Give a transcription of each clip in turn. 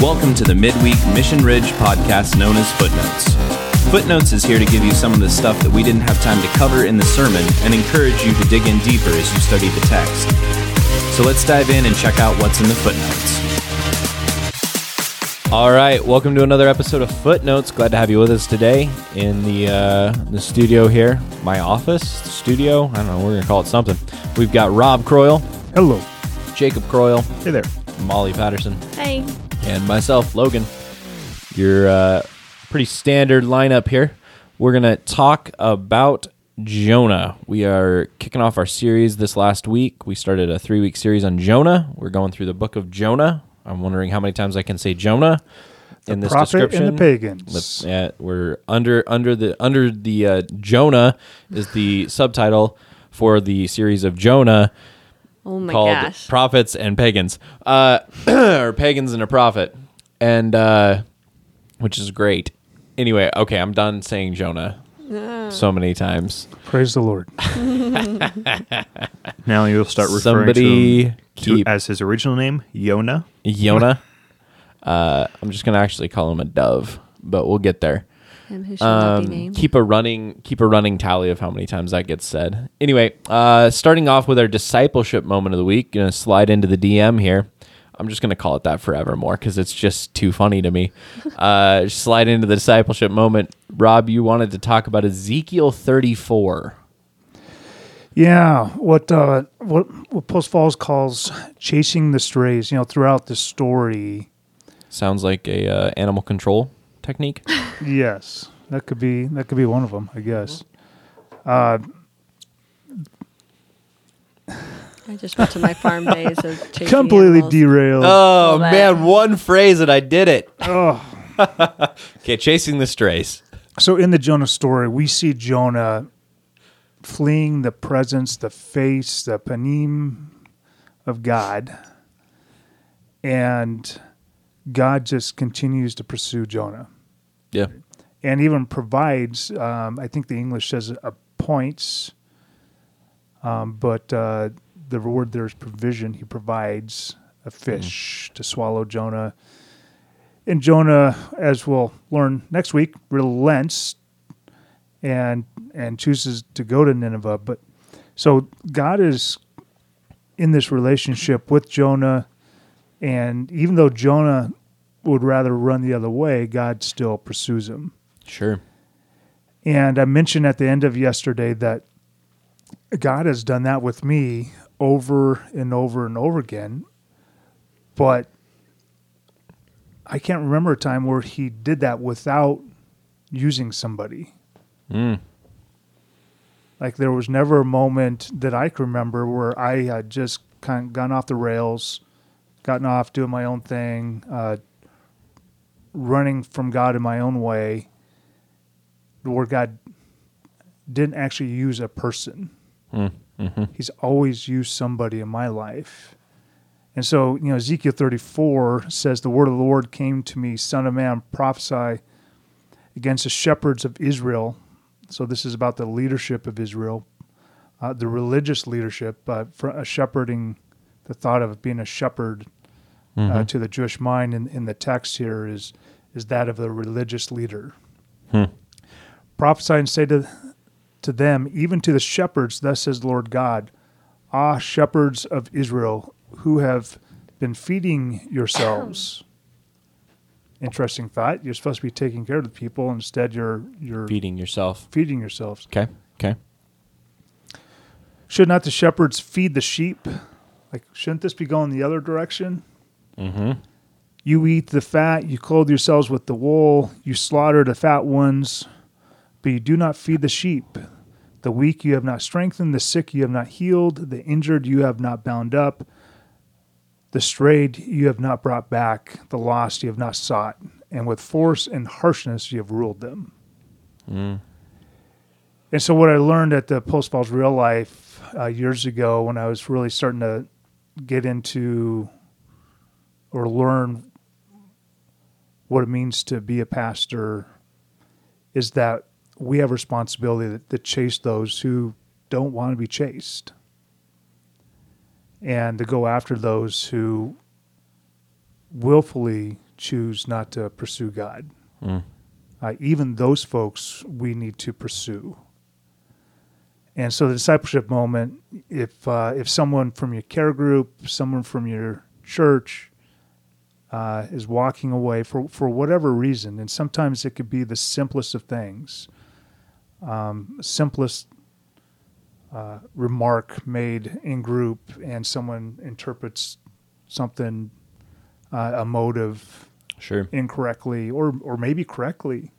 Welcome to the Midweek Mission Ridge podcast known as Footnotes. Footnotes is here to give you some of the stuff that we didn't have time to cover in the sermon and encourage you to dig in deeper as you study the text. So let's dive in and check out what's in the footnotes. All right, welcome to another episode of Footnotes. Glad to have you with us today in the uh, the studio here, my office studio. I don't know, we're gonna call it something. We've got Rob Croyle, Hello. Jacob Croyle, Hey there. Molly Patterson, Hey. And myself, Logan. Your uh, pretty standard lineup here. We're going to talk about Jonah. We are kicking off our series this last week. We started a three week series on Jonah. We're going through the book of Jonah. I'm wondering how many times I can say Jonah in this Prophet description. and the pagans. Yeah, we're under under the under the uh, Jonah is the subtitle for the series of Jonah Oh my called gosh. prophets and pagans uh or pagans and a prophet and uh which is great anyway okay i'm done saying jonah so many times Praise the Lord. Now you'll start referring somebody to him to- as his original name, Yona. Yona. uh i'm just gonna actually call him a dove but we'll get there Him who shall not um, be named. keep a running keep a running tally of how many times that gets said. Anyway, uh, starting off with our discipleship moment of the week, gonna slide into the DM here. I'm just gonna call it that forevermore because it's just too funny to me. Uh, slide into the discipleship moment. Rob, you wanted to talk about Ezekiel 34. Yeah, what uh, what what Post Falls calls chasing the strays. You know, throughout the story. Sounds like a uh, animal control technique. Yes, that could be that could be one of them. I guess. Uh, I just went to my farm days of chasing completely animals. derailed. Oh Well, that- man, one phrase and I did it. oh. Okay, chasing the strays. So in the Jonah story, we see Jonah fleeing the presence, the face, the panim of God, and God just continues to pursue Jonah. Yeah. and even provides. Um, I think the English says appoints, um, but uh, the word there is provision. He provides a fish to swallow Jonah, and Jonah, as we'll learn next week, relents and and chooses to go to Nineveh. But so God is in this relationship with Jonah, and even though Jonah would rather run the other way, God still pursues him. Sure. And I mentioned at the end of yesterday that God has done that with me over and over and over again. But I can't remember a time where he did that without using somebody. Mm. Like there was never a moment that I can remember where I had just kind of gone off the rails, gotten off doing my own thing, uh, running from God in my own way, where God didn't actually use a person. Mm. hmm He's always used somebody in my life. And so, you know, Ezekiel 34 says, The word of the Lord came to me, Son of man, prophesy against the shepherds of Israel. So, this is about the leadership of Israel, uh, the religious leadership, uh, for a shepherding, the thought of being a shepherd uh, to the Jewish mind in, in the text here is, is that of the religious leader. Hmm. Prophesy and say to, to them, even to the shepherds, thus says the Lord God, Ah, shepherds of Israel, who have been feeding yourselves. Interesting thought. You're supposed to be taking care of the people. Instead, you're you're Feeding yourself. feeding yourselves. Okay. Okay. Should not the shepherds feed the sheep? Like, shouldn't this be going the other direction? Mm-hmm. You eat the fat, you clothe yourselves with the wool, you slaughter the fat ones, but you do not feed the sheep. The weak you have not strengthened, the sick you have not healed, the injured you have not bound up, the strayed you have not brought back, the lost you have not sought, and with force and harshness you have ruled them. Mm. And so, what I learned at the Post Falls Real Life uh, years ago, when I was really starting to get into or learn what it means to be a pastor, is that we have responsibility to, to chase those who don't want to be chased and to go after those who willfully choose not to pursue God. Uh, even those folks we need to pursue. And so the discipleship moment, if uh, if someone from your care group, someone from your church, uh, is walking away for for whatever reason, and sometimes it could be the simplest of things, um, simplest uh, remark made in group, and someone interprets something, uh, a motive Sure. incorrectly, or or maybe correctly.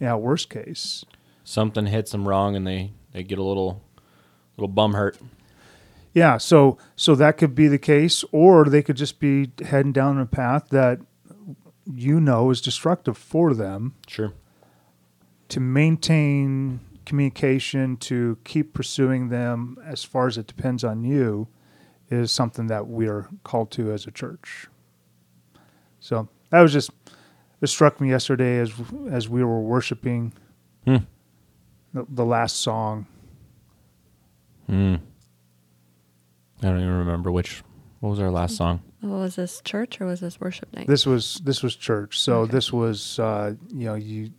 Yeah, worst case. Something hits them wrong and they, they get a little little bum hurt. Yeah, so so that could be the case, or they could just be heading down a path that you know is destructive for them. Sure. To maintain communication, to keep pursuing them as far as it depends on you, is something that we are called to as a church. So that was just it struck me yesterday as as we were worshiping Hmm. the, the last song. Hmm. I don't even remember which. What was our last song? Oh, was this church or was this worship night? This was this was church. So Okay. this was uh, you know you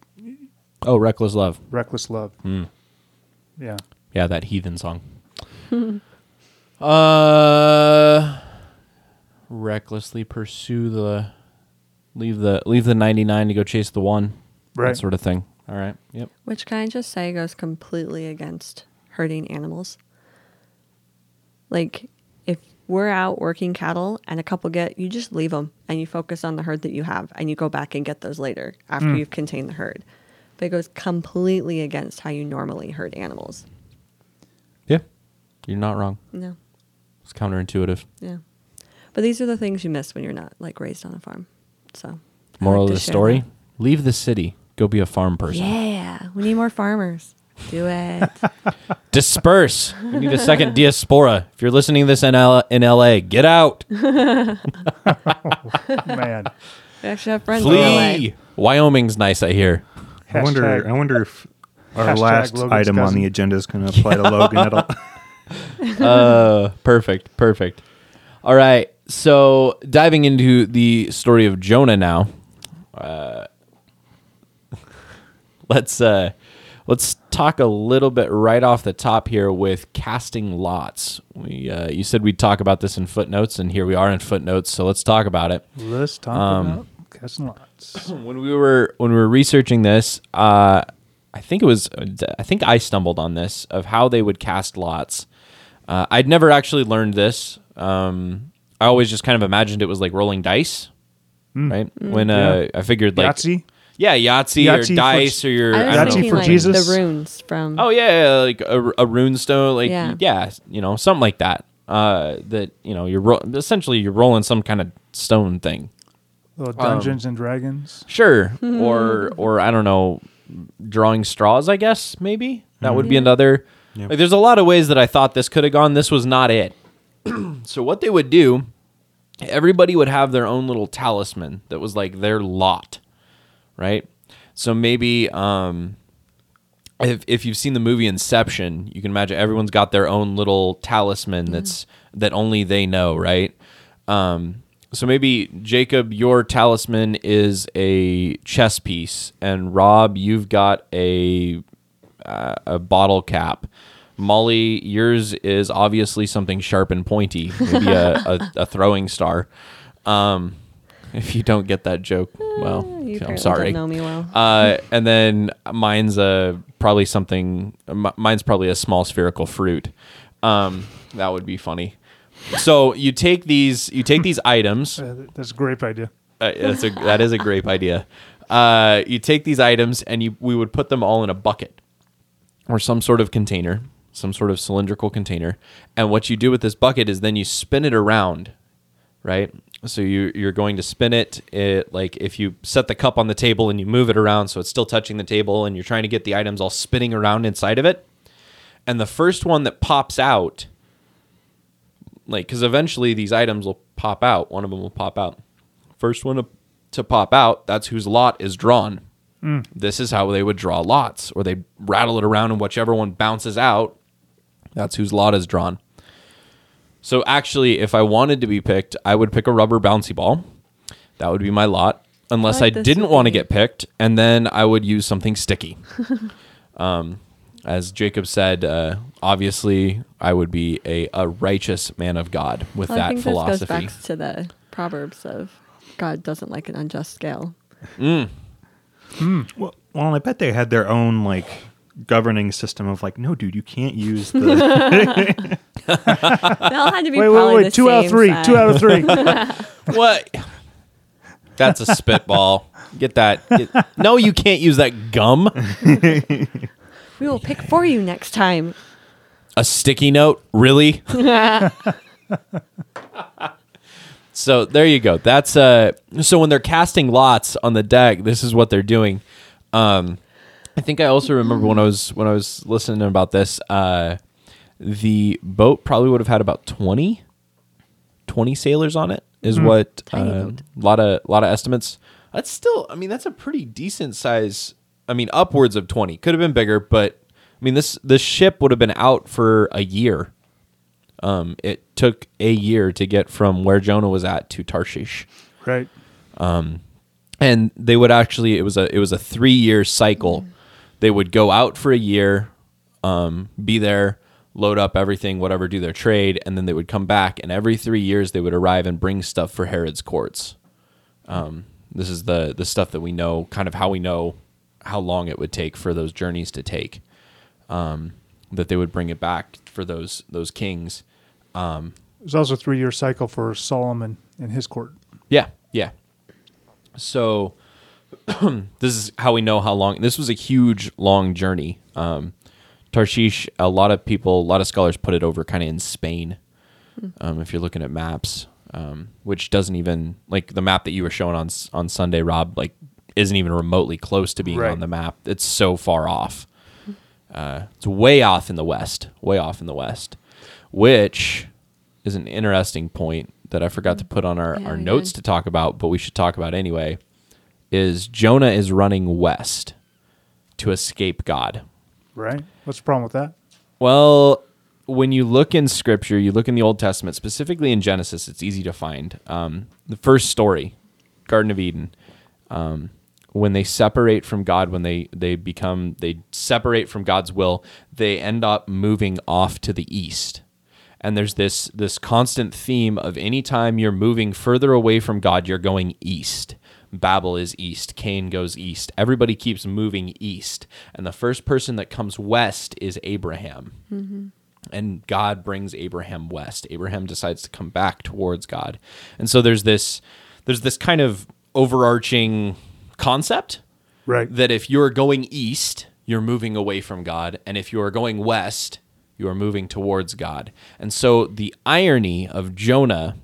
Oh, Reckless Love. reckless love. Hmm. Yeah. Yeah, that heathen song. uh, recklessly pursue the, leave the leave the ninety nine to go chase the one. Right. That sort of thing. All right. Yep. Which can I just say goes completely against hurting animals. Like, if we're out working cattle and a couple get, you just leave them and you focus on the herd that you have and you go back and get those later after mm. you've contained the herd. But it goes completely against how you normally herd animals. Yeah. You're not wrong. No, It's counterintuitive. yeah. But these are the things you miss when you're not like raised on a farm. So, Moral like of the story: that. Leave the city. Go be a farm person. Yeah, we need more farmers. Do it. Disperse. We need a second diaspora. If you're listening to this in, L- in LA, get out. Man. we actually have friends in LA. Flee. Wyoming's nice, I hear. I wonder. Hashtag- I wonder if our Hashtag last Logan's item on cousin. the agenda is going to apply to Logan at all. uh, perfect, perfect. All right, so diving into the story of Jonah now. Uh, let's uh, let's talk a little bit right off the top here with casting lots. We uh, you said we'd talk about this in footnotes, and here we are in footnotes. So let's talk about it. Let's talk Um, about casting lots. when we were when we were researching this, uh, I think it was I think I stumbled on this of how they would cast lots. Uh, I'd never actually learned this. Um, I always just kind of imagined it was like rolling dice, right? When uh, I figured like Yahtzee? Yeah, Yahtzee, Yahtzee for- or dice or your I I was don't Yahtzee know. thinking for like Jesus? the runes from. Oh yeah, yeah, like a, a rune stone, like yeah. Yeah. you know, something like that. Uh, that you know, you're ro- essentially you're rolling some kind of stone thing. Little Dungeons and Dragons. Sure. or or I don't know, drawing straws, I guess, maybe. That would be Yeah. another Yep. like there's a lot of ways that I thought this could have gone. This was not it. so what they would do, everybody would have their own little talisman that was like their lot. Right? So maybe um if if you've seen the movie Inception, you can imagine everyone's got their own little talisman that's that only they know, right? Um, so maybe Jacob, your talisman is a chess piece, and Rob, you've got a uh, a bottle cap. Molly, yours is obviously something sharp and pointy, maybe a, a, a throwing star. Um, if you don't get that joke, well, you I'm sorry. Don't know me well. Uh, and then mine's a probably something. m- Mine's probably a small spherical fruit. Um, that would be funny. So you take these, you take these items. Uh, that's a great idea. Uh, that's a that is a great idea. Uh, you take these items and you we would put them all in a bucket or some sort of container, some sort of cylindrical container. And what you do with this bucket is then you spin it around, right? So you you're going to spin it, it like if you set the cup on the table and you move it around so it's still touching the table and you're trying to get the items all spinning around inside of it. And the first one that pops out like because eventually these items will pop out one of them will pop out first one to, to pop out that's whose lot is drawn mm. this is how they would draw lots or they rattle it around and whichever one bounces out that's whose lot is drawn so actually if i wanted to be picked i would pick a rubber bouncy ball that would be my lot unless I I, like this didn't want to get picked, and then I would use something sticky. um, as Jacob said, uh, obviously I would be a, a righteous man of God with Well, I think philosophy. this goes back to the proverbs of God doesn't like an unjust scale. Mm. Well, well, I bet they had their own like governing system of like, no, dude, you can't use the. They all had to be Wait, probably wait, wait. Two out of three. size. Two out of three. What? That's a spitball. Get that. get- no, you can't use that gum. We will pick for you next time. A sticky note? Really? so there you go. That's uh so when they're casting lots on the deck, this is what they're doing. Um I think I also remember when I was when I was listening about this, uh the boat probably would have had about 20 20 sailors on it is what a boat. lot of lot of estimates. That's still I mean that's a pretty decent size I mean upwards of 20. Could have been bigger, but I mean this this ship would have been out for a year. Um it took a year to get from where Jonah was at to Tarshish right. Um, and they would actually it was a it was a three year cycle. They would go out for a year, um, be there, load up everything, whatever, do their trade, and then they would come back. And every three years, they would arrive and bring stuff for Herod's courts. Um, this is the the stuff that we know, kind of how we know how long it would take for those journeys to take. Um, that they would bring it back for those those kings. There's also a three year cycle for Solomon and his court. Yeah, yeah. So this is how we know how long this was a huge long journey. Um, Tarshish, a lot of people, a lot of scholars put it over kind of in Spain. Um, if you're looking at maps, um, which doesn't even like the map that you were showing on on Sunday, Rob, like isn't even remotely close to being Right. on the map. It's so far off. Uh, it's way off in the west, way off in the west, which is an interesting point that I forgot to put on our, Yeah, our notes did. to talk about, but we should talk about anyway. Is Jonah is running west to escape God. Right. What's the problem with that? Well, when you look in Scripture, you look in the Old Testament, specifically in Genesis, it's easy to find. Um, the first story, Garden of Eden, um, when they separate from God, when they they become they separate from God's will, they end up moving off to the east. And there's this this constant theme of anytime you're moving further away from God, you're going east. Babel is east. Cain goes east. Everybody keeps moving east. And the first person that comes west is Abraham mm-hmm. and God brings Abraham west. Abraham decides to come back towards God. And so there's this there's this kind of overarching concept Right. that if you're going east, you're moving away from God, and if you are going west, you are moving towards God. And so the irony of Jonah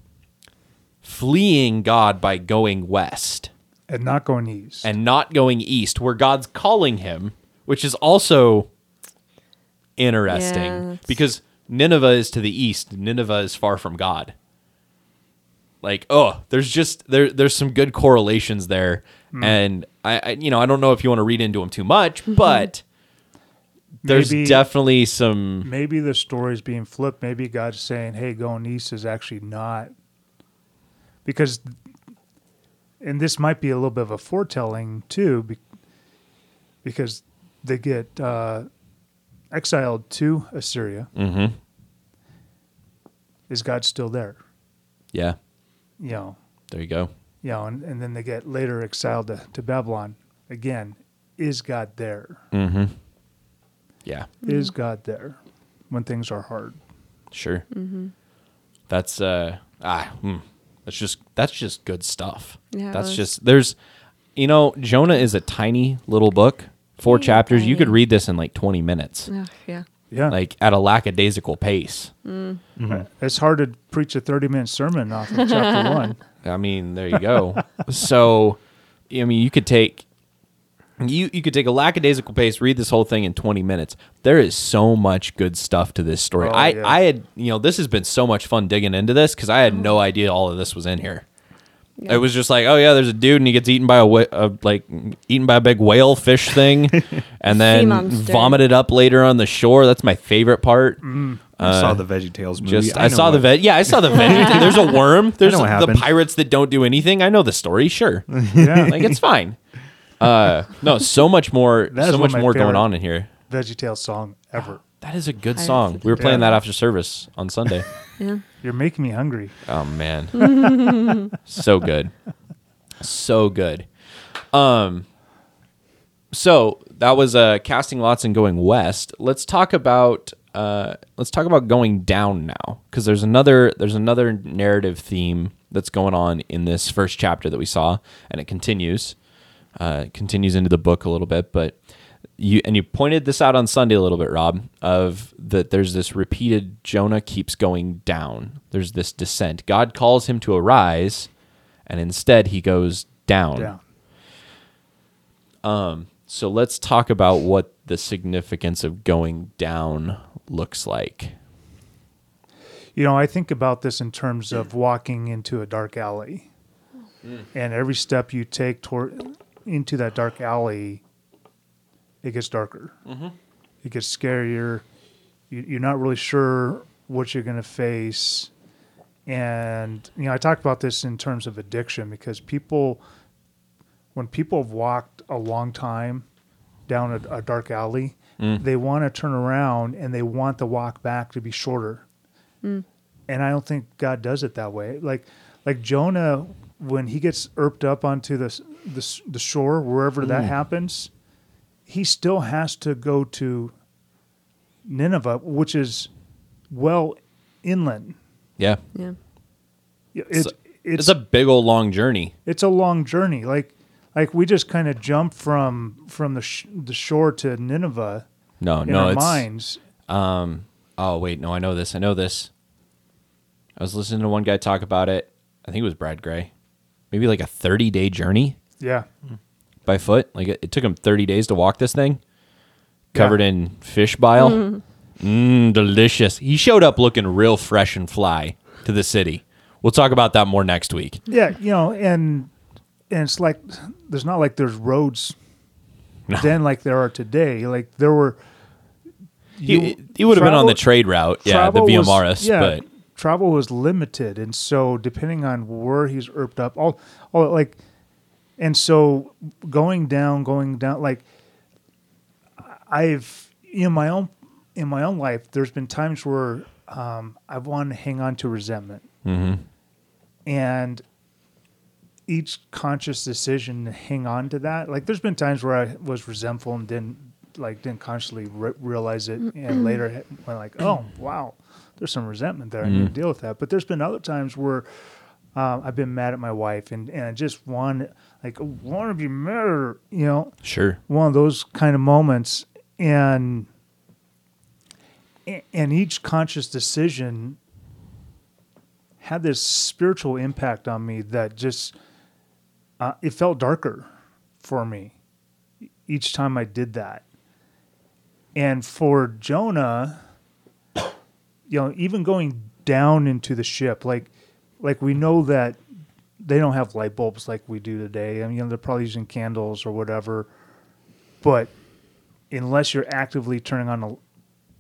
fleeing God by going west and not going east. and not going east where God's calling him, which is also interesting Yeah, that's- because Nineveh is to the east, Nineveh is far from God. Like, oh, there's just there there's some good correlations there. Hmm. And I, I you know, I don't know if you want to read into them too much, but there's Maybe- definitely some maybe the story's being flipped. Maybe God's saying, "Hey, going east is actually not," because, and this might be a little bit of a foretelling too, be, because they get uh, exiled to Assyria. Mhm. Is God still there? yeah, You know, there you go. you know, and, and then they get later exiled to, to Babylon. Again, is God there? Mm-hmm. Yeah. Is God there when things are hard? Sure. That's uh ah hmm. That's just that's just good stuff. Yeah, that's just there's you know Jonah is a tiny little book, four Teeny chapters. You could read this in like 20 minutes. Ugh, yeah. Yeah, Like at a lackadaisical pace. Mm. it's hard to preach a thirty-minute sermon off of chapter one. I mean, there you go. so I mean, you could take you you could take a lackadaisical pace, read this whole thing in 20 minutes. There is so much good stuff to this story. Oh, I yeah. I had, you know, this has been so much fun digging into this cuz I had no mm. idea all of this was in here. Yeah. It was just like, oh yeah, there's a dude and he gets eaten by a, wh- a like eaten by a big whale fish thing, and then vomited up later on the shore. That's my favorite part. Mm. I uh, saw the Veggie Tales movie. Just I, know saw the what- veg. Yeah, I saw the veggie. There's a worm. There's what the happened. pirates that don't do anything. I know the story. Sure, Yeah. like it's fine. Uh, no, so much more. That is so one much my more going favorite- on in here. VeggieTales song ever. That is a good I song. We were playing so. that after service on Sunday. Yeah. You're making me hungry. Oh man. so good. So good. Um so that was uh casting lots and going west. Let's talk about uh let's talk about going down now cuz there's another there's another narrative theme that's going on in this first chapter that we saw and it continues. Uh it continues into the book a little bit, but you and you pointed this out on Sunday a little bit, Rob, of that there's this repeated Jonah keeps going down. There's this descent. God calls him to arise, and instead he goes down. Yeah. So let's talk about what the significance of going down looks like. You know, I think about this in terms of walking into a dark alley. And every step you take toward into that dark alley, it gets darker. Mm-hmm. It gets scarier. You, you're not really sure what you're going to face. And, you know, I talked about this in terms of addiction because people, when people have walked a long time down a, a dark alley, mm. they want to turn around and they want the walk back to be shorter mm. and I don't think God does it that way. Like like Jonah, when he gets erped up onto the s- the, the shore, wherever that happens, he still has to go to Nineveh, which is well inland. Yeah. Yeah, Yeah. It's So- it's It's a big old long journey. it's a long journey. Like like we just kind of jump from from the sh- the shore to Nineveh No, in no, our it's minds. um oh wait, no, I know this. I know this. I was listening to one guy talk about it. I think it was Brad Gray. Maybe like a 30-day journey Yeah, by foot. Like it, it took him 30 days to walk this thing. Covered in fish bile. Mmm, delicious. He showed up looking real fresh and fly to the city. We'll talk about that more next week. yeah, you know, and and it's like there's not like there's roads No. then like there are today. Like there were. He, he would have been on the travel- trade route, yeah, the travel Via was- Maris, yeah, but travel was limited, and so depending on where he's erped up, all, all like, and so going down, going down, like, I've in my own in my own life, there's been times where um, I've wanted to hang on to resentment, and each conscious decision to hang on to that. Like, there's been times where I was resentful and didn't like didn't consciously re- realize it, and later went like, oh wow, there's some resentment there. I need to deal with that. But there's been other times where um, I've been mad at my wife, and and I just want like want to be her, you know sure. one of those kind of moments and and each conscious decision had this spiritual impact on me that just uh, it felt darker for me each time I did that. And for Jonah, you know, even going down into the ship, like like we know that they don't have light bulbs like we do today. I mean, you know, they're probably using candles or whatever. But unless you're actively turning on a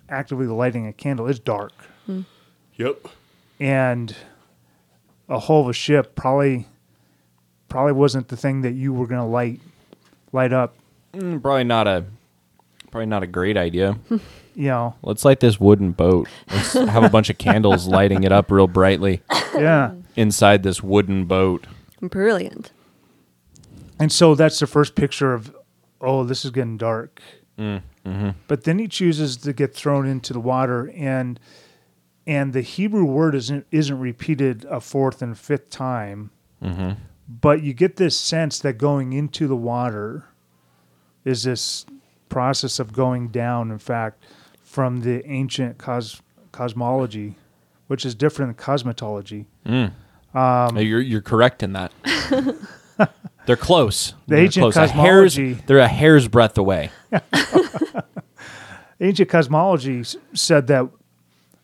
actively lighting a candle, it's dark. Yep. And a hull of a ship probably probably wasn't the thing that you were gonna light light up. Mm, probably not a probably not a great idea. You know. Let's light this wooden boat. Let's have a bunch of candles lighting it up real brightly Yeah. Inside this wooden boat. Brilliant. And so that's the first picture of, oh, this is getting dark. Mm, mm-hmm. But then he chooses to get thrown into the water, and and the Hebrew word isn't isn't repeated a fourth and fifth time. Mm-hmm. But you get this sense that going into the water is this process of going down. In fact, from the ancient cos- cosmology, which is different than cosmetology. Uh, you're you're correct in that. They're close. The They're ancient close. A hair's, cosmology- they're a hair's breadth away. ancient cosmology said that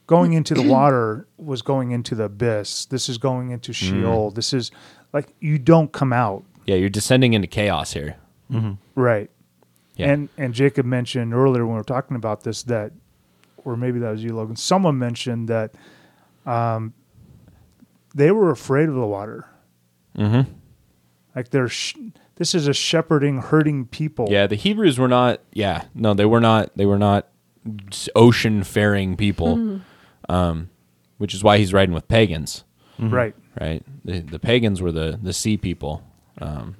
going into the water was going into the abyss. This is going into mm. Sheol. This is like you don't come out. Yeah, you're descending into chaos here. Mm-hmm. Right. Yeah. And and Jacob mentioned earlier when we were talking about this that, or maybe that was you, Logan. Someone mentioned that um, they were afraid of the water. Mm-hmm. Like they're sh- this is a shepherding, herding people. Yeah, the Hebrews were not. Yeah, no, they were not. They were not ocean faring people, um, which is why he's riding with pagans, Right. right? The, the pagans were the the sea people. Um,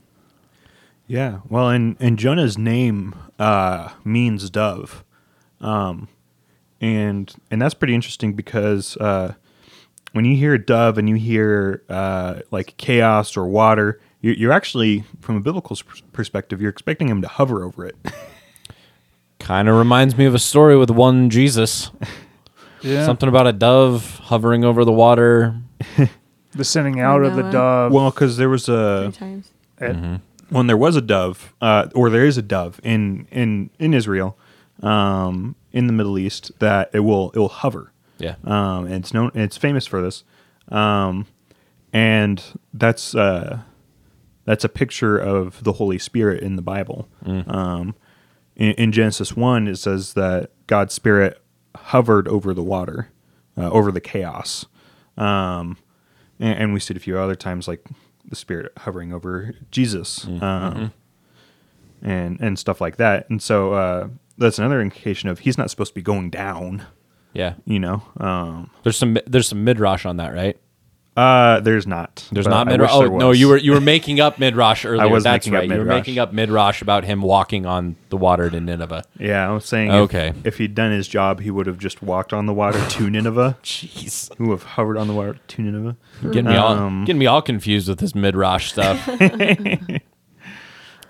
Yeah. Well, and and Jonah's name uh, means dove, um, and and that's pretty interesting because uh, when you hear a dove and you hear uh, like chaos or water, you're, you're actually from a biblical s- perspective, you're expecting him to hover over it. kind of reminds me of a story with one Jesus. Yeah. Something about a dove hovering over the water. the sending out of the Noah. dove. well, because there was a Three times. at- when there was a dove, uh, or there is a dove in in in Israel, um, in the Middle East, that it will it will hover. Yeah. um, and it's known it's famous for this. Um, and that's uh, that's a picture of the holy spirit in the bible. Um, in, in genesis 1 it says that god's spirit hovered over the water uh, over the chaos. Um, and, and we see it a few other times like the spirit hovering over jesus um, and and stuff like that. And so uh, that's another indication of he's not supposed to be going down Yeah. you know um, There's some there's some midrash on that, right? Uh, there's not. There's not midrash. Oh no, you were you were making up midrash earlier. I was That's making up right. You were making up midrash about him walking on the water to Nineveh. Yeah, I was saying. Okay. If, if he'd done his job, he would have just walked on the water to Nineveh. Jeez, Who have hovered on the water to Nineveh? getting me all Um, getting me all confused with this midrash stuff.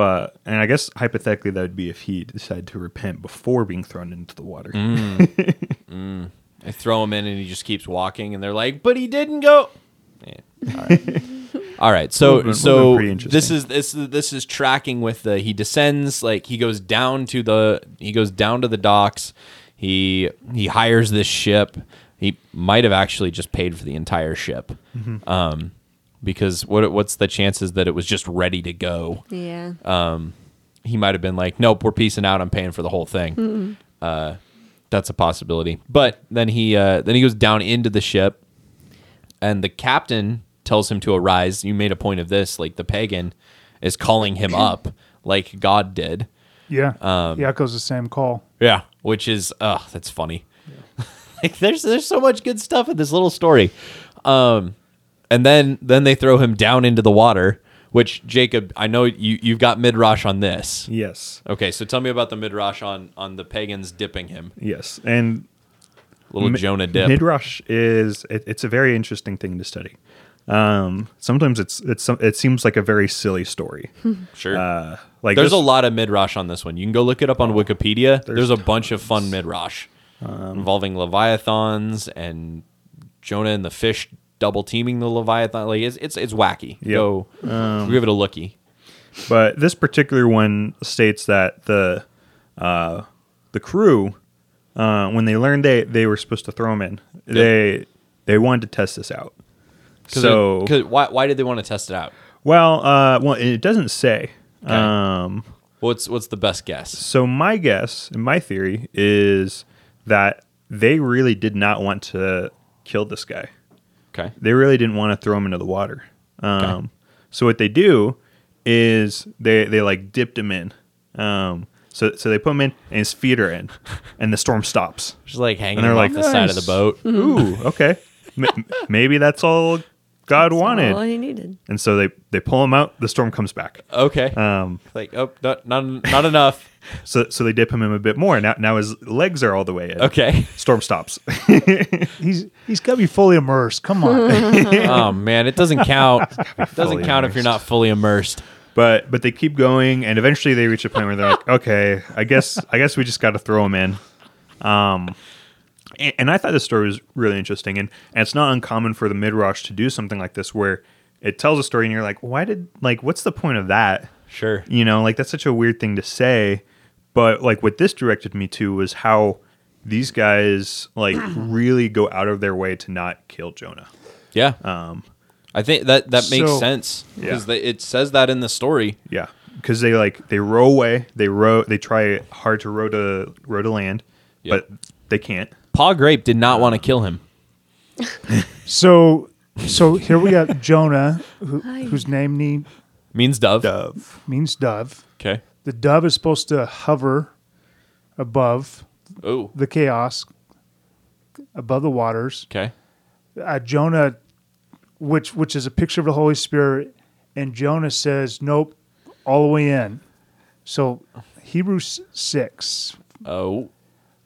But and I guess hypothetically that would be if he decided to repent before being thrown into the water. Mm. I throw him in and he just keeps walking, and they're like, "But he didn't go." Yeah. All right. All right. So Would've been- so been this is this is this is tracking with the he descends like he goes down to the he goes down to the docks. He he hires this ship. He might have actually just paid for the entire ship. Mm-hmm. Um, because what what's the chances that it was just ready to go? Yeah. um, he might have been like, "Nope, we're piecing out. I'm paying for the whole thing." Uh, that's a possibility. But then he uh, then he goes down into the ship, and the captain tells him to arise. You made a point of this, like the pagan is calling him up, like God did. yeah. Um, he echoes the same call. Yeah, which is uh that's funny. like there's there's so much good stuff in this little story. Um and then then they throw him down into the water, which Jacob, I know you you've got midrash on this. Yes. Okay, so tell me about the midrash on on the pagans dipping him. Yes. And Little Jonah dip. Midrash is it, it's a very interesting thing to study. Um, sometimes it's it's it seems like a very silly story. sure. Uh, like there's this- a lot of midrash on this one. You can go look it up on Wikipedia. There's, there's a bunch of fun midrash involving leviathans and Jonah and the fish double teaming the leviathan. Like it's it's, it's wacky. Yep. Go give it a looky. But this particular one states that the uh, the crew, uh, when they learned they, they were supposed to throw him in, they they wanted to test this out. So, why why did they want to test it out? well, uh, well, it doesn't say. Okay. Um, What's what's the best guess? so my guess, and my theory, is that they really did not want to kill this guy. Okay. They really didn't want to throw him into the water. Um, So what they do is they they like dipped him in. Um, so so they put him in, and his feet are in, and the storm stops. Just like hanging And they're like, off the side of the boat. Ooh, okay. Maybe that's all God wanted. All he needed. And so they they pull him out. The storm comes back. Okay. Um, like oh not not, not enough. so so they dip him in a bit more. Now now his legs are all the way in. Okay. Storm stops. He's he's got to be fully immersed. Come on. oh man, it doesn't count. It doesn't fully count if you're not fully immersed. but but they keep going, and eventually they reach a point where they're like, okay, I guess I guess we just got to throw him in. Um, and, and I thought this story was really interesting, and, and it's not uncommon for the midrash to do something like this, where it tells a story, and you're like, why did like what's the point of that? Sure. You know, like that's such a weird thing to say. But like what this directed me to was how these guys like really go out of their way to not kill Jonah. Yeah. Um, I think that that makes So- sense because Yeah. it says that in the story. yeah, because they like they row away. They row. They try hard to row to row to land, Yep. but they can't. Paul Grape did not want to kill him. So, so here we got Jonah, who, whose name need, Means dove. Dove. means dove. Okay. The dove is supposed to hover above Oh. the chaos, above the waters. Okay. Uh, Jonah, which which is a picture of the Holy Spirit, and Jonah says, "Nope, all the way in." So, Hebrews six. Oh.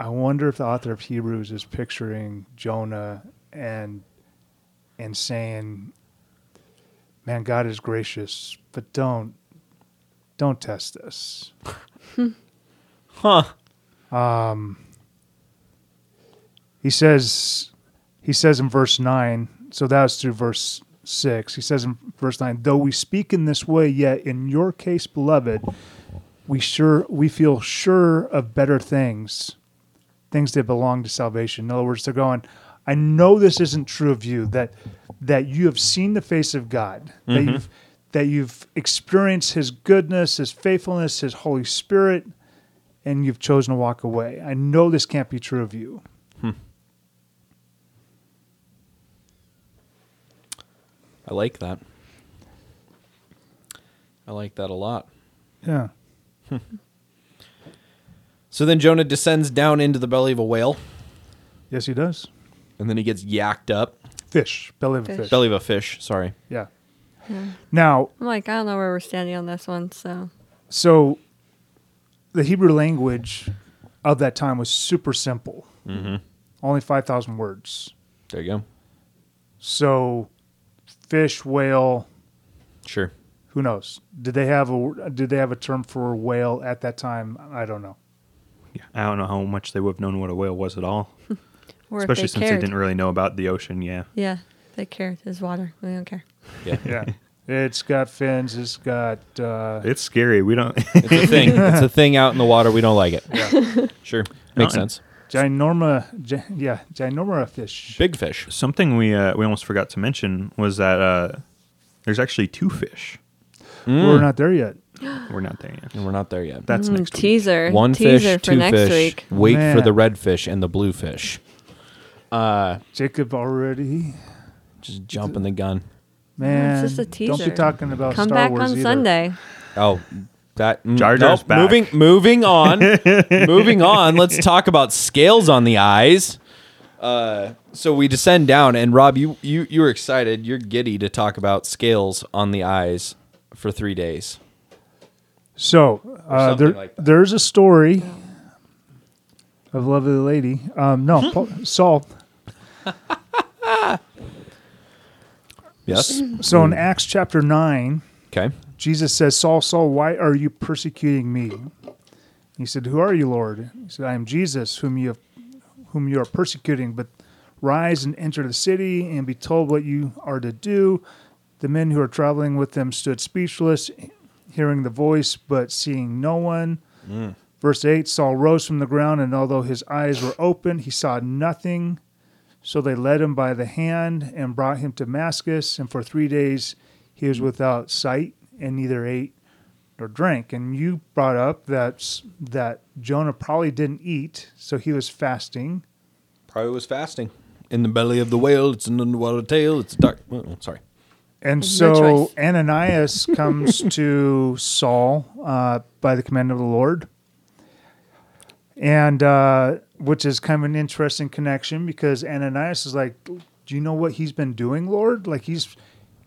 I wonder if the author of Hebrews is picturing Jonah and and saying, "Man, God is gracious, but don't don't test us." Huh. Um, he says he says in verse 9, so that was through verse 6. He says in verse 9, "Though we speak in this way, yet in your case, beloved, we sure we feel sure of better things, things that belong to salvation." In other words, they're going, "I know this isn't true of you that that you have seen the face of God, that mm-hmm. you've that you've experienced his goodness, his faithfulness, his Holy Spirit, and you've chosen to walk away. I know this can't be true of you." Hmm. I like that. I like that a lot. Yeah. Hmm. So then Jonah descends down into the belly of a whale, Yes, he does. and then he gets yacked up. Fish, belly of a Fish. fish. Belly of a fish. Sorry. Yeah. Now, I'm like, I don't know where we're standing on this one. So so the Hebrew language of that time was super simple. Mm-hmm. Only 5,000 words. There you go. So fish, whale, Sure. who knows? Did they have a did they have a term for whale at that time? I don't know. Yeah, I don't know how much they would have known what a whale was at all, or especially they since cared. they didn't really know about the ocean. Yeah, Yeah, they care. There's water. We don't care. Yeah. Yeah. it's got fins, it's got uh it's scary. We don't. It's a thing. it's a thing out in the water. We don't like it. yeah. Sure. Makes No, sense. ginorma gi- yeah, ginorma fish. Big fish. Something we uh, we almost forgot to mention was that uh, there's actually two fish. We're not there yet. We're not there yet. And we're not there yet. That's Mm, next week. teaser. One teaser fish, for two next fish. week. Wait for the red fish and the blue fish. Uh, Jacob already just jumping the gun. Man, just a don't teaser. be talking about Come Star back Wars on either. Sunday. Oh, that mm, Jar Jar's nope, back. Moving, moving on, moving on. Let's talk about scales on the eyes. Uh, so we descend down, and Rob, you you you were excited. You're giddy to talk about scales on the eyes for three days. So uh, there, like there's a story of a lovely lady. Um, no, Paul, Saul. Yes. So in Acts chapter nine, Okay. Jesus says, "Saul, Saul, why are you persecuting me?" He said, "Who are you, Lord?" He said, "I am Jesus, whom you have, whom you are persecuting. But rise and enter the city, and be told what you are to do." The men who are traveling with them stood speechless, hearing the voice, but seeing no one. Mm. Verse 8 Saul rose from the ground, and although his eyes were open, he saw nothing. So they led him by the hand and brought him to Damascus. And for three days he was without sight and neither ate nor drank. And you brought up that, that Jonah probably didn't eat, so he was fasting. Probably was fasting in the belly of the whale. It's an underwater tail. It's dark. Oh, sorry. And There's so choice. Ananias comes to Saul uh, by the command of the Lord, and uh, which is kind of an interesting connection because Ananias is like, "Do you know what he's been doing, Lord? Like he's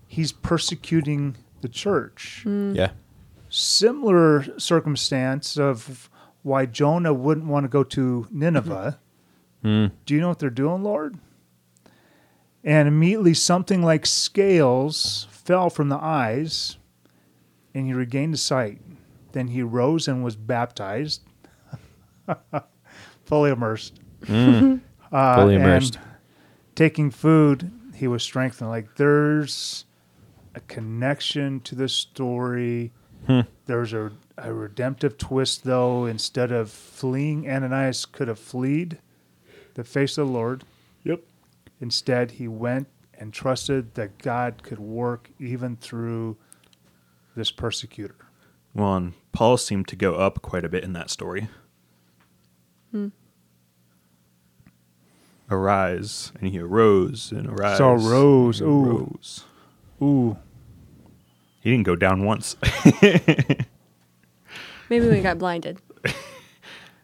he's persecuting the church." Yeah. Similar circumstance of why Jonah wouldn't want to go to Nineveh. Hmm. Do you know what they're doing, Lord? And immediately something like scales fell from the eyes, and he regained his sight. Then he rose and was baptized, fully immersed. Uh, Fully and immersed. taking food, he was strengthened. Like there's a connection to the story. Hmm. There's a, a redemptive twist, though. Instead of fleeing, Ananias could have fled the face of the Lord. Yep. Instead, he went and trusted that God could work even through this persecutor. Well, and Paul seemed to go up quite a bit in that story. Hmm. Arise, and he arose and arise. So rose, and ooh. rose. Ooh, He didn't go down once. Maybe we got blinded.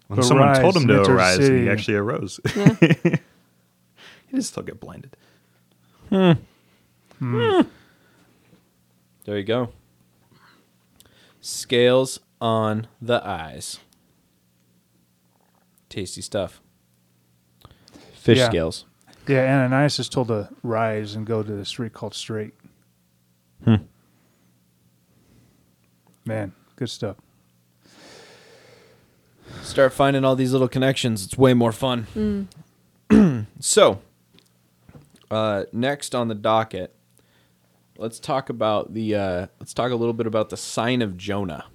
when someone told him to enter the arise, city. he actually arose. Yeah. he did still get blinded. Hmm. Hmm. Hmm. There you go. Scales on the eyes. Tasty stuff. Fish Yeah. scales. yeah. Ananias is told to rise and go to the street called Straight. Hmm. Man, good stuff. Start finding all these little connections. It's way more fun. Mm. so, uh, next on the docket, let's talk about the. Uh, let's talk a little bit about the sign of Jonah.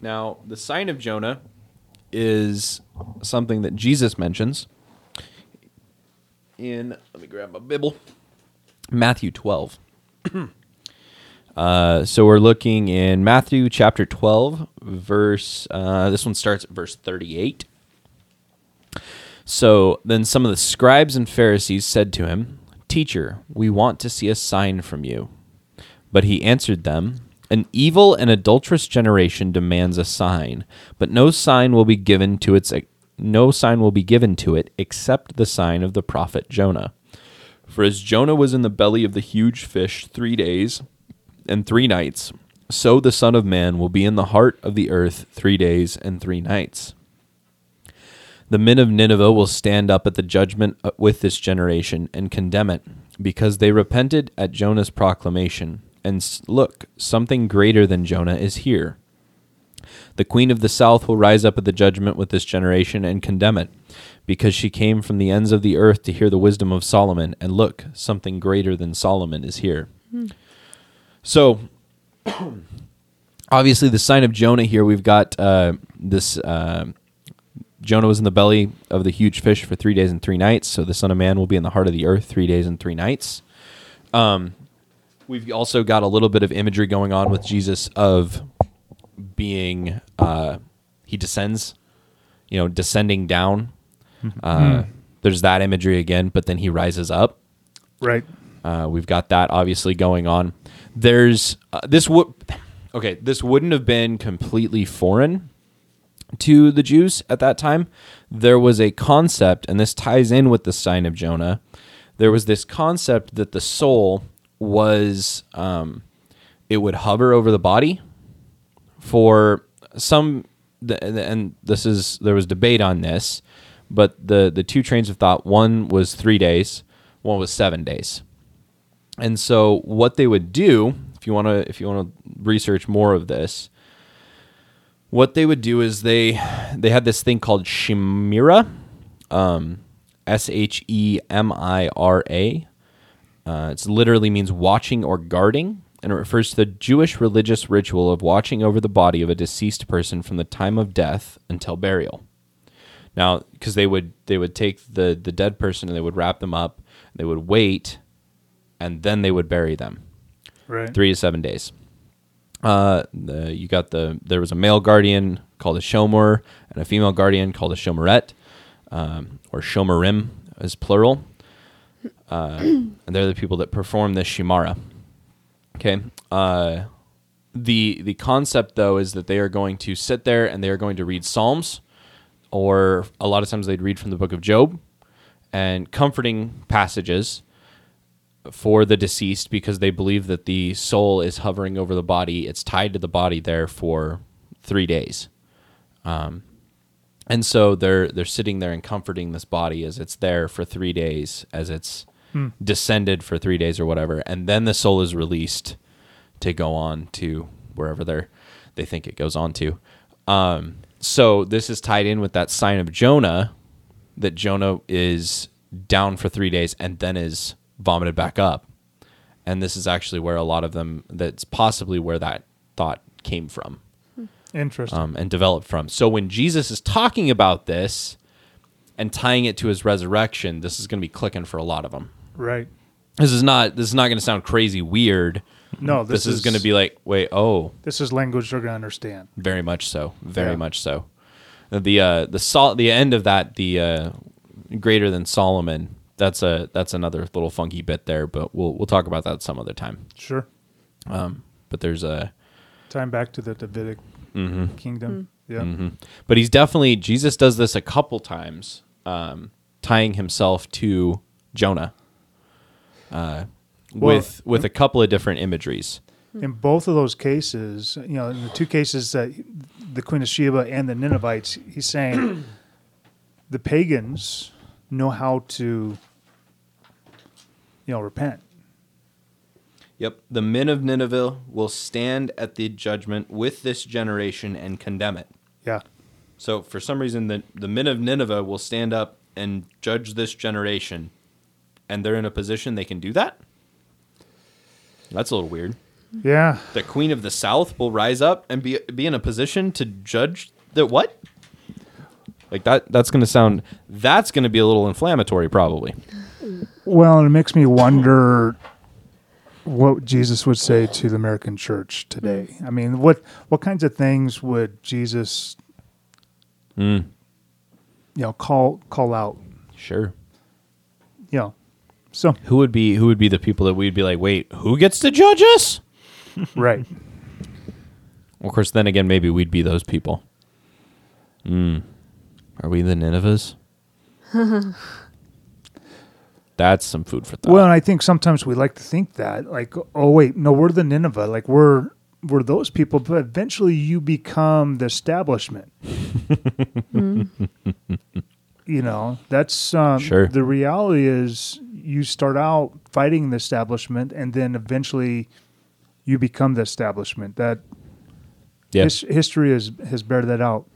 Now, the sign of Jonah is something that Jesus mentions in. Let me grab my Bible. Matthew twelve. Uh, so we're looking in Matthew chapter 12, verse, uh, this one starts at verse 38. So then some of the scribes and Pharisees said to him, Teacher, we want to see a sign from you. But he answered them, An evil and adulterous generation demands a sign, but no sign will be given to its no sign will be given to it except the sign of the prophet Jonah. For as Jonah was in the belly of the huge fish 3 days and 3 nights, so the son of man will be in the heart of the earth 3 days and 3 nights. The men of Nineveh will stand up at the judgment uh, with this generation and condemn it, because they repented at Jonah's proclamation. And look, something greater than Jonah is here. The queen of the south will rise up at the judgment with this generation and condemn it, because she came from the ends of the earth to hear the wisdom of Solomon. And look, something greater than Solomon is here. So, obviously, the sign of Jonah here, we've got uh, this. Uh, Jonah was in the belly of the huge fish for three days and three nights. So the Son of Man will be in the heart of the earth three days and three nights. Um, we've also got a little bit of imagery going on with Jesus of being uh, he descends, you know, descending down. Uh, There's that imagery again, but then he rises up. Right. Uh, we've got that obviously going on. There's uh, this would okay. This wouldn't have been completely foreign to the Jews at that time. There was a concept, and this ties in with the sign of Jonah. There was this concept that the soul was um, it would hover over the body for some, and this is there was debate on this, but the the two trains of thought. One was three days, one was seven days. And so what they would do, if you want to if you want to research more of this, what they would do is they they had this thing called Shemira, um, S H E M I R A. Uh, it literally means watching or guarding, and it refers to the Jewish religious ritual of watching over the body of a deceased person from the time of death until burial. Now, because they would they would take the the dead person and they would wrap them up, they would wait, and then they would bury them Right. three to seven days. Uh, the, you got the there was a male guardian called a shomer and a female guardian called a shomeret, um, or shomerim is plural. Uh, and they're the people that perform this shimara. Okay. Uh, the the concept though is that they are going to sit there and they are going to read psalms, or a lot of times they'd read from the book of Job, and comforting passages for the deceased because they believe that the soul is hovering over the body. It's tied to the body there for three days, um, and so they're they're sitting there and comforting this body as it's there for three days, as it's descended for three days or whatever, and then the soul is released to go on to wherever they're they think it goes on to. Um, so this is tied in with that sign of Jonah, that Jonah is down for three days and then is vomited back up, and this is actually where a lot of them. That's possibly where that thought came from Interesting. um, and developed from. So when Jesus is talking about this and tying it to his resurrection, this is going to be clicking for a lot of them. right. This is not. This is not going to sound crazy weird. No, This, this, is, going to be like, wait, oh, this is language they're going to understand. very much so, very Yeah. much so. The uh, the sol- the end of that, the uh, greater than Solomon. That's a that's another little funky bit there, but we'll we'll talk about that some other time. Sure. Um, but there's a Time back to the Davidic Mm-hmm. kingdom. Yeah. hmm But he's definitely Jesus does this a couple times, um, tying himself to Jonah, uh, Well- with with a couple of different imageries. In both of those cases, you know, in the two cases that the Queen of Sheba and the Ninevites, he's saying the pagans know how to, you know, repent. Yep, the men of Nineveh will stand at the judgment with this generation and condemn it. Yeah. So for some reason, the the men of Nineveh will stand up and judge this generation, and they're in a position they can do that. That's a little weird. Yeah. the queen of the south will rise up and be be in a position to judge the what like that that's going to sound that's going to be a little inflammatory probably Well, it makes me wonder what Jesus would say to the American church today. I mean, what what kinds of things would Jesus, mm, you know, call call out? sure You know, so who would be who would be the people that we'd be like wait who gets to judge us right. of course then again maybe we'd be those people mm. are we the ninevehs that's some food for thought Well, and I think sometimes we like to think that, like, oh wait, no, we're the Nineveh, like we're we're those people, but eventually you become the establishment. you know, that's um, Sure. The reality is, you start out fighting the establishment, and then eventually you become the establishment. That yeah his, history has has bared that out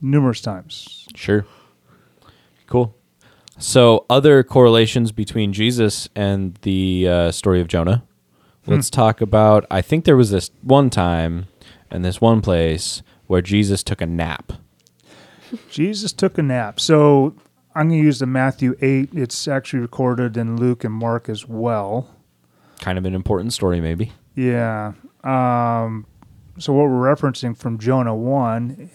numerous times. Sure. Cool. So, other correlations between Jesus and the uh, story of Jonah. Let's talk about. I think there was this one time and this one place where Jesus took a nap. Jesus took a nap. So I'm going to use the Matthew 8. It's actually recorded in Luke and Mark as well. Kind of an important story, maybe. Yeah. Um, so what we're referencing from Jonah 1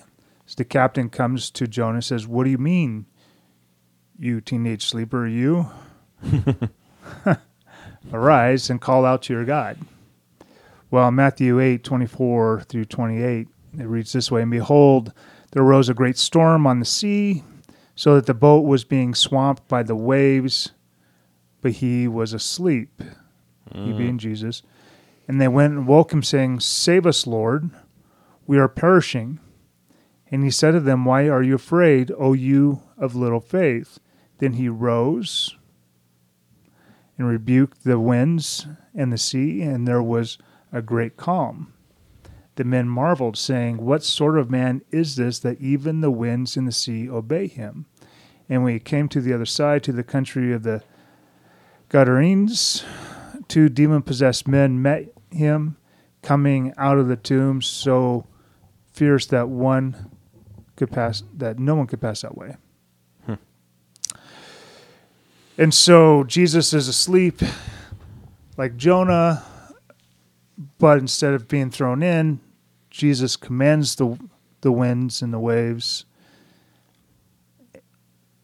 is the captain comes to Jonah and says, What do you mean, you teenage sleeper, you? Arise and call out to your God. Well, Matthew 8, 24 through 28, it reads this way And behold, there arose a great storm on the sea, so that the boat was being swamped by the waves, but he was asleep, he mm. being Jesus. And they went and woke him, saying, Save us, Lord, we are perishing. And he said to them, Why are you afraid, O you of little faith? Then he rose and rebuked the winds and the sea, and there was a great calm. The men marveled, saying, What sort of man is this that even the winds and the sea obey him? And when he came to the other side, to the country of the Gadarenes, two demon possessed men met him coming out of the tomb so fierce that one could pass that no one could pass that way. And so Jesus is asleep like Jonah, but instead of being thrown in, Jesus commands the the winds and the waves.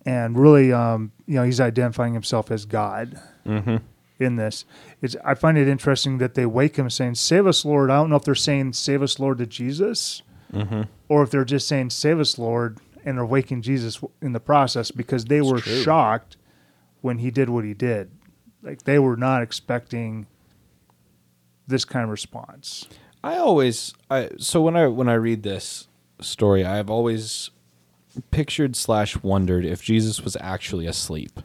And really, um, you know, he's identifying himself as God Mm-hmm. in this. It's I find it interesting that they wake him saying, "Save us, Lord." I don't know if they're saying "Save us, Lord" to Jesus, Mm-hmm. or if they're just saying "Save us, Lord," and they're waking Jesus in the process because they It's were true. shocked when he did what he did. Like they were not expecting this kind of response. I always I so when I when I read this story, I've always pictured slash wondered if Jesus was actually asleep.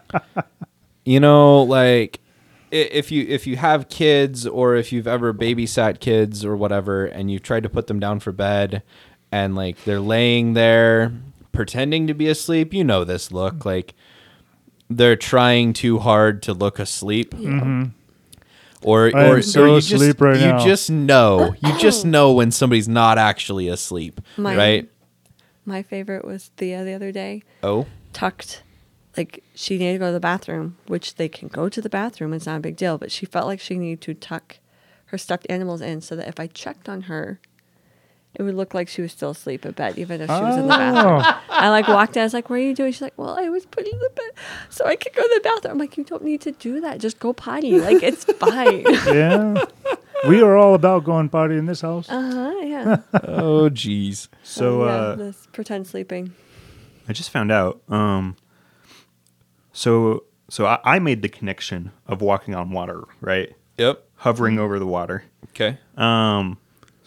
you know, like if you if you have kids or if you've ever babysat kids or whatever, and you've tried to put them down for bed, and like they're laying there pretending to be asleep, you know this look like they're trying too hard to look asleep. Mm-hmm. Or, I am or, so or you asleep just, right you now. just know you just know when somebody's not actually asleep My- right My favorite was Thea uh, the other day, oh tucked. Like she needed to go to the bathroom, which they can go to the bathroom. It's not a big deal, but she felt like she needed to tuck her stuffed animals in so that if I checked on her, it would look like she was still asleep in bed, even if she was in the bathroom. Oh, I like walked in. I was like, "What are you doing?" She's like, "Well, I was putting the bed so I could go to the bathroom." I'm like, "You don't need to do that. Just go potty. Like it's fine." yeah. We are all about going potty in this house. uh huh. Yeah. oh jeez So yeah, uh, this pretend sleeping. I just found out. Um, so so I, I made the connection of walking on water, right? yep Hovering over the water. okay Um,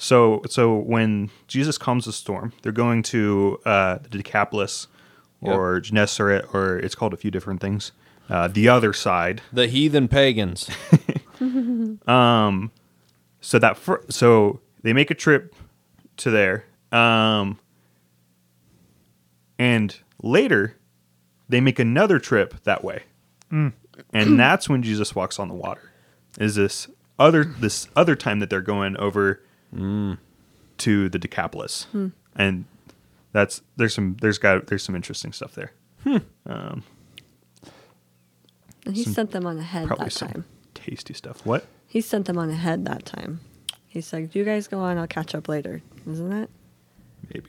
so so when Jesus calms the storm, they're going to uh, the Decapolis or Gennesaret, or it's called a few different things. Uh, the other side. the heathen pagans um, So that fir- so they make a trip to there. Um, and later they make another trip that way. And that's when Jesus walks on the water. Is this other this other time that they're going over to the Decapolis. And that's there's some there's got there's some interesting stuff there. Um, And he some- sent them on ahead probably that some time. tasty stuff. What? He sent them on ahead that time. He's like, "You guys go on. I'll catch up later." Isn't that? Maybe.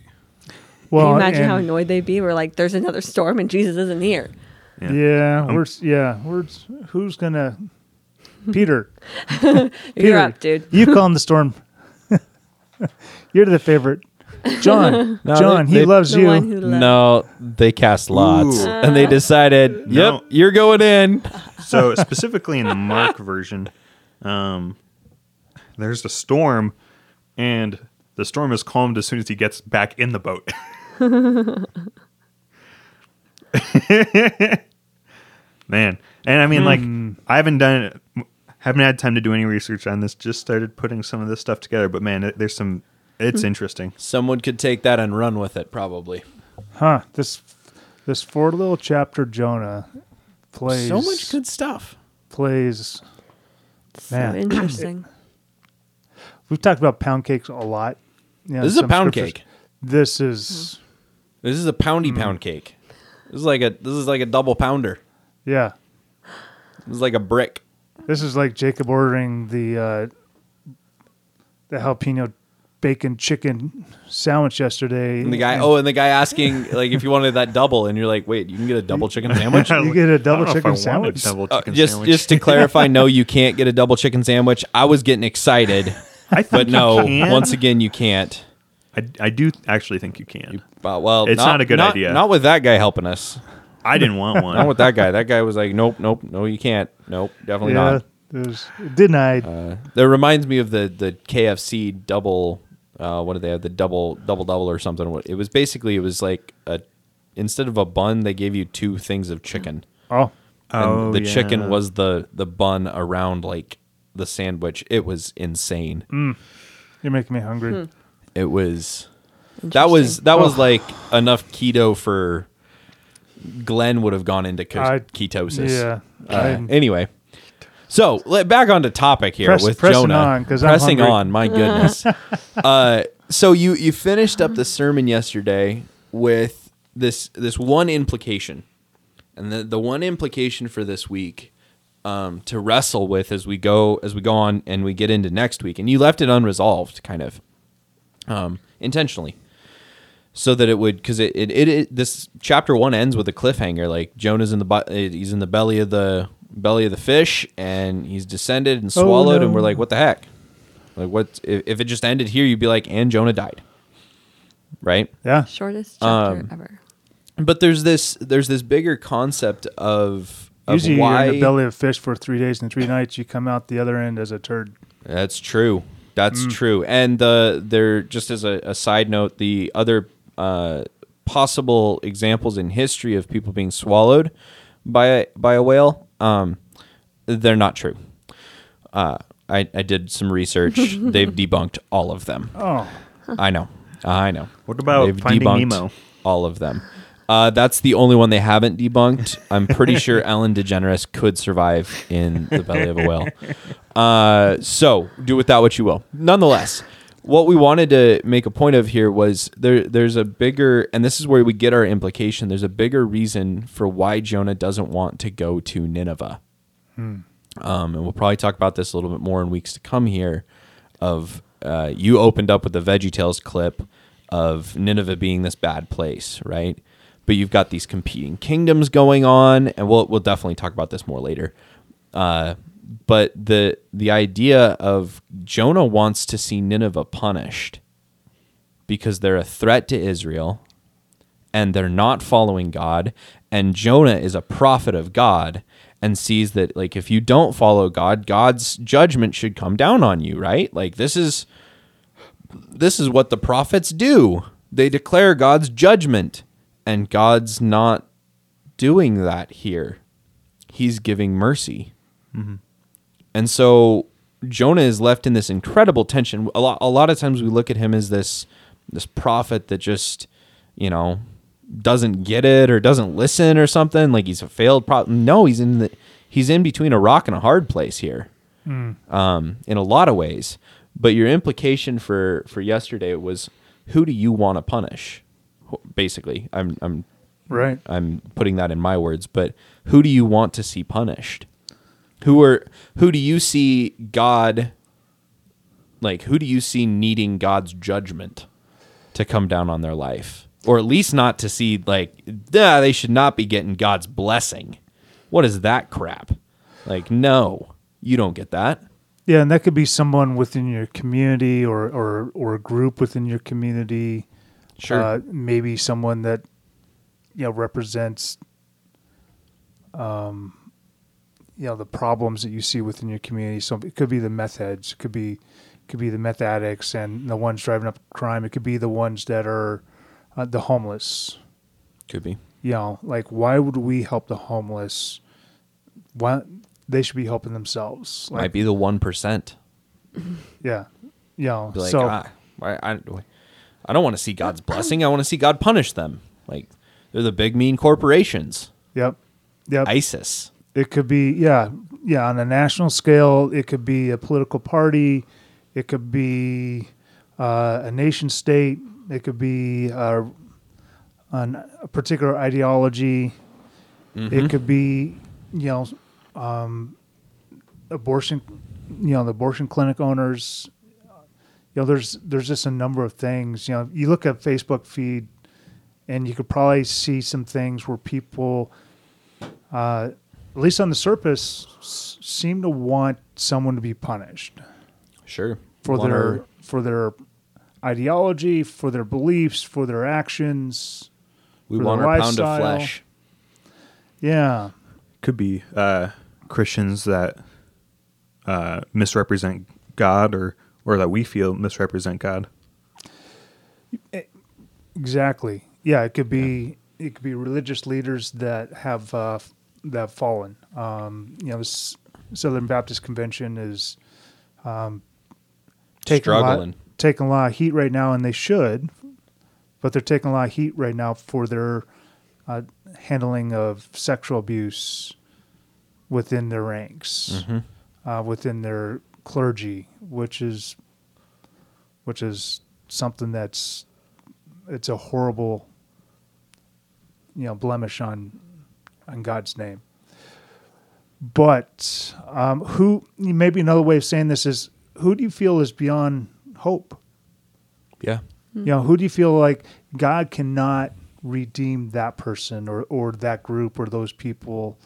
Well, Can you imagine how annoyed they'd be? We're like, "There's another storm and Jesus isn't here." Yeah. Yeah, Um, we're yeah, we're who's gonna Peter? You're Peter, up, dude. You calm the storm. You're the favorite. John, No, John, they- he they- loves The you. one who left. no they cast lots Ooh. and they decided yep No. you're going in so specifically in the Mark version, um, there's a storm, and the storm is calmed as soon as he gets back in the boat. Man, and I mean, like, I haven't done, haven't had time to do any research on this. Just started putting some of this stuff together, but man, it- there's some. It's interesting. someone could take that and run with it probably Huh? This this four little chapter Jonah plays so much good stuff plays. So Man. interesting. We've talked about pound cakes a lot. You know, this is a some pound scriptures. cake This is this is a poundy Hmm. pound cake this is like a this is like a double pounder yeah. this is like a brick This is like Jacob ordering the uh, the jalapeno bacon chicken sandwich yesterday. and the guy oh and the guy asking like if you wanted that double and you're like wait you can get a double chicken sandwich You get a double I don't know if chicken I want a sandwich. double Uh, chicken just sandwich. just to clarify, no, you can't get a double chicken sandwich. I was getting excited, I think but no, can. once again, you can't. I, I do actually think you can. Uh, well, It's not a good idea. Not with that guy helping us. I didn't want one. Not with that guy. That guy was like, nope, nope, no, you can't. Nope, definitely yeah, not. there's denied. Uh, that reminds me of the the KFC double. Uh, what did they have? The double double double or something. It was basically it was like a instead of a bun, they gave you two things of chicken. oh, And Oh, the yeah. chicken was the the bun around like the sandwich. It was insane. you're making me hungry. Hmm. It was that was Interesting. that was Oh. like enough keto for Glenn would have gone into I- ketosis. Yeah. Uh, anyway, so let, back onto topic here Press- with pressing Jonah. on, 'cause I'm pressing hungry. on, my goodness. uh, so you you finished up the sermon yesterday with this this one implication, and the the one implication for this week um, to wrestle with as we go as we go on and we get into next week, and you left it unresolved, kind of um, intentionally so that it would because it, it, it, it this chapter one ends with a cliffhanger like jonah's in the bu- he's in the belly of the belly of the fish and he's descended and Oh, swallowed no. and we're like what the heck like what if, if it just ended here you'd be like and jonah died right yeah. Shortest chapter Um, ever. but there's this there's this bigger concept of, of Usually why you're in the belly of fish for three days and three nights. You come out the other end as a turd. That's true. That's true. And the there just as a, a side note, the other uh, possible examples in history of people being swallowed by a, by a whale Um, they're not true. Uh, I, I did some research. They've debunked all of them. Oh, I know. I know. What about They've Finding debunked Nemo? All of them. Uh, that's the only one they haven't debunked. I'm pretty sure Ellen DeGeneres could survive in the belly of a whale. Uh, so do with that what you will. Nonetheless, what we wanted to make a point of here was there. There's a bigger, and this is where we get our implication. There's a bigger reason for why Jonah doesn't want to go to Nineveh. Um, and we'll probably talk about this a little bit more in weeks to come here. Of uh, you opened up with the Veggie Tales clip of Nineveh being this bad place, right? But you've got these competing kingdoms going on, and we'll we'll definitely talk about this more later. Uh, but the the idea of Jonah wants to see Nineveh punished because they're a threat to Israel and they're not following God and Jonah is a prophet of God and sees that like if you don't follow God God's judgment should come down on you right? Like this is this is what the prophets do. They declare God's judgment and God's not doing that here. He's giving mercy mm-hmm. And so Jonah is left in this incredible tension. A lot, a lot of times we look at him as this this prophet that just, you know, doesn't get it or doesn't listen or something. Like he's a failed prophet. No, he's in the he's in between a rock and a hard place here, um, in a lot of ways. But your implication for for yesterday was, who do you want to punish? Basically, I'm I'm right. I'm putting that in my words, but who do you want to see punished? Who are who do you see God like who do you see needing God's judgment to come down on their life? Or at least not to see like nah, they should not be getting God's blessing. What is that crap? Like no, you don't get that. Yeah, and that could be someone within your community or or or a group within your community. Sure. Uh, maybe someone that you know represents um you know the problems that you see within your community. So it could be the meth heads, it could be could be the meth addicts and the ones driving up crime. It could be the ones that are uh, the homeless. Could be. You know, like why would we help the homeless? Why they should be helping themselves? Like, Might be the one percent. yeah, you know. Be like, so ah, why I, I don't want to see God's blessing. I want to see God punish them. Like they're the big mean corporations. yep, yep. ISIS. It could be, yeah, yeah, on a national scale. It could be a political party. It could be uh, a nation state. It could be uh, an, a particular ideology. It could be, you know, um, abortion, you know, the abortion clinic owners. You know, there's there's just a number of things. You know, you look at Facebook feed, and you could probably see some things where people uh, at least on the surface, s- seem to want someone to be punished Sure. for Want their her- for their ideology, for their beliefs, for their actions. we for want their our pound of lifestyle. flesh. Yeah, Could be uh, Christians that uh, misrepresent God or or that we feel misrepresent God. exactly. Yeah, it could be it could be religious leaders that have uh, that have fallen. Um, you know, Southern Baptist Convention is um, taking a lot, taking a lot of heat right now, and they should, but they're taking a lot of heat right now for their uh, handling of sexual abuse within their ranks, uh, within their clergy, which is which is something that's it's a horrible you know blemish on on God's name. But um, who maybe another way of saying this is who do you feel is beyond hope? Yeah. You know, who do you feel like God cannot redeem that person or, or that group or those people?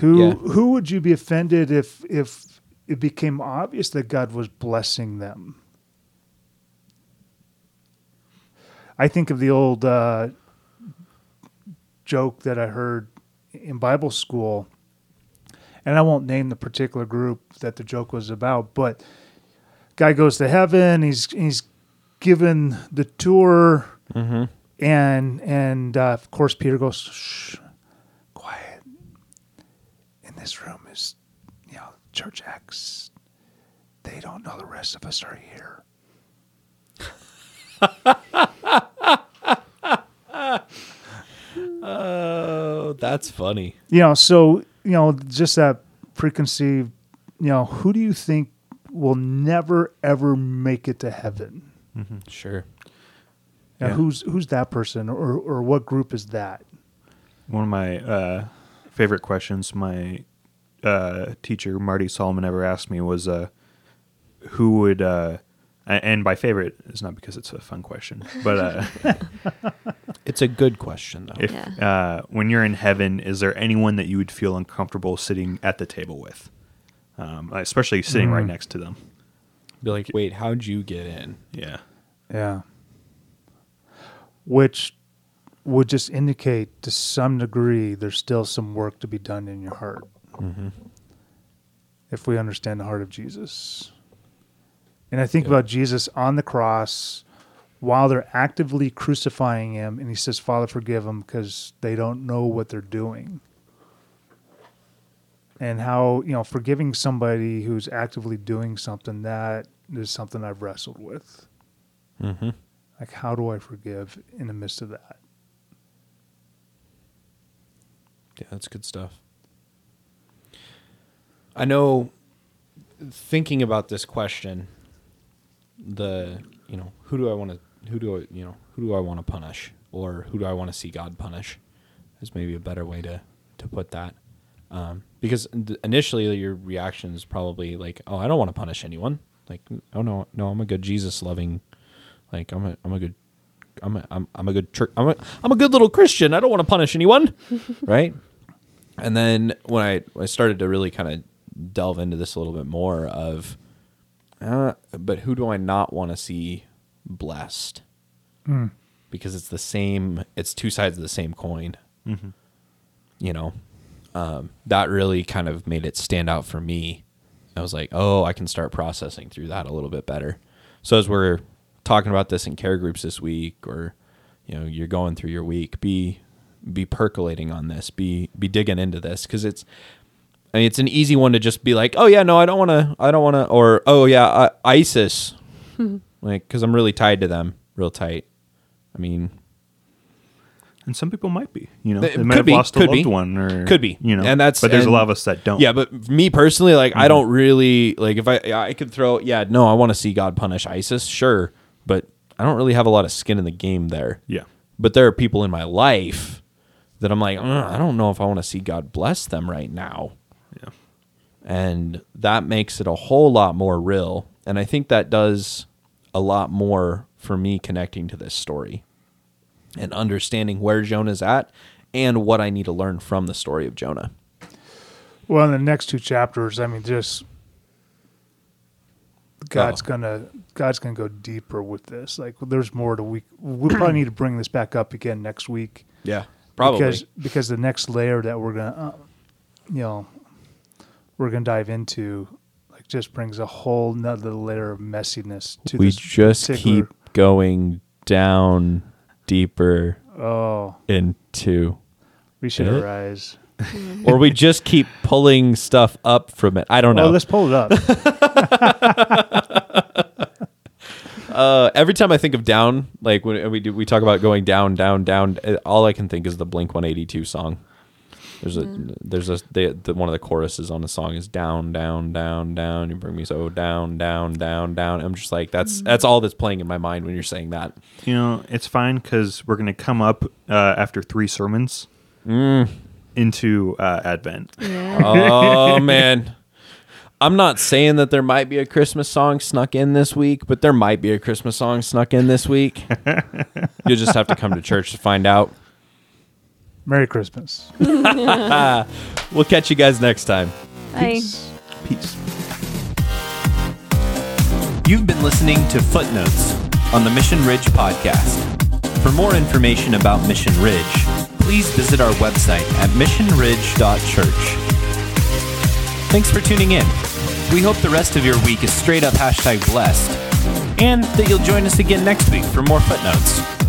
Who Yeah. who would you be offended if if it became obvious that God was blessing them? I think of the old uh, joke that I heard in Bible school, and I won't name the particular group that the joke was about, but guy goes to heaven. He's he's given the tour, Mm-hmm. and and uh, of course Peter goes, Shh, quiet. In this room is, you know, Church X. They don't know the rest of us are here. that's funny. You know, so you know, just that preconceived. You know, who do you think will never ever make it to heaven? Sure. Now, Yeah. who's who's that person, or or what group is that? One of my uh, favorite questions my uh, teacher Marty Solomon ever asked me was, uh, "Who would?" Uh, and by favorite is not because it's a fun question, but uh, It's a good question though. if uh, when you're in heaven, is there anyone that you would feel uncomfortable sitting at the table with, um, especially sitting right Mm. next to them? Be like, wait, how'd you get in? Yeah, Yeah. Which would just indicate to some degree there's still some work to be done in your heart. If we understand the heart of Jesus. And I think Yeah. about Jesus on the cross while they're actively crucifying him, and he says, Father, forgive them because they don't know what they're doing. And how, you know, forgiving somebody who's actively doing something, that is something I've wrestled with. Mm-hmm. Like, how do I forgive in the midst of that? Yeah, that's good stuff. I know thinking about this question, the you know, who do I want to who do I you know, who do I want to punish? Or who do I want to see God punish? Is maybe a better way to to put that. Um, because initially your reaction is probably like, "Oh, I don't want to punish anyone." Like, "Oh no, no, I'm a good Jesus loving like I'm a I'm a good I'm a I'm, I'm a good church I'm a I'm a good little Christian. I don't want to punish anyone." right? And then when I, I started to really kind of delve into this a little bit more of, uh, but who do I not want to see blessed? Because it's the same, it's two sides of the same coin. You know, um, that really kind of made it stand out for me. I was like, oh, I can start processing through that a little bit better. So as we're talking about this in care groups this week, or you know, you're going through your week, be be percolating on this, be be digging into this because it's. I mean, it's an easy one to just be like, oh yeah, no, I don't want to, I don't want to, or oh yeah, uh, ISIS, like because I'm really tied to them, real tight. I mean, and some people might be. You know, It they might could have be, lost a loved be. one, or Could be. You know, And that's- but there's a lot of us that don't. Yeah, but me personally, like I don't really like if I I could throw yeah no I want to see God punish ISIS sure, but I don't really have a lot of skin in the game there. yeah, But there are people in my life that I'm like "Uh, I don't know if I want to see God bless them right now, yeah. and that makes it a whole lot more real. And I think that does a lot more for me connecting to this story and understanding where Jonah's at and what I need to learn from the story of Jonah. Well, in the next two chapters, I mean, just God's Oh. gonna God's gonna go deeper with this. Like, there's more to we we probably need to bring this back up again next week. Yeah, probably. because because the next layer that we're gonna uh, you know we're gonna dive into just brings a whole nother layer of messiness to this. we this just particular- keep going down deeper oh. into we should It? arise. Or we just keep pulling stuff up from it. I don't oh know. let's pull it up. Uh, every time i think of down like when we do we talk about going down down down uh, all i can think is the blink 182 song there's a there's a they, the, one of the choruses on the song is down down down down. You bring me so down down down down. I'm just like that's that's all that's playing in my mind when you're saying that. You know, it's fine because we're going to come up uh, after three sermons Mm. into uh, Advent. Yeah. oh man. I'm not saying that there might be a christmas song snuck in this week but there might be a christmas song snuck in this week. You'll just have to come to church to find out merry christmas we'll catch you guys next time Bye. Peace. You've been listening to Footnotes on the Mission Ridge podcast. For more information about Mission Ridge, please visit our website at missionridge.church. Thanks for tuning in. We hope the rest of your week is straight up hashtag blessed, and that you'll join us again next week for more footnotes.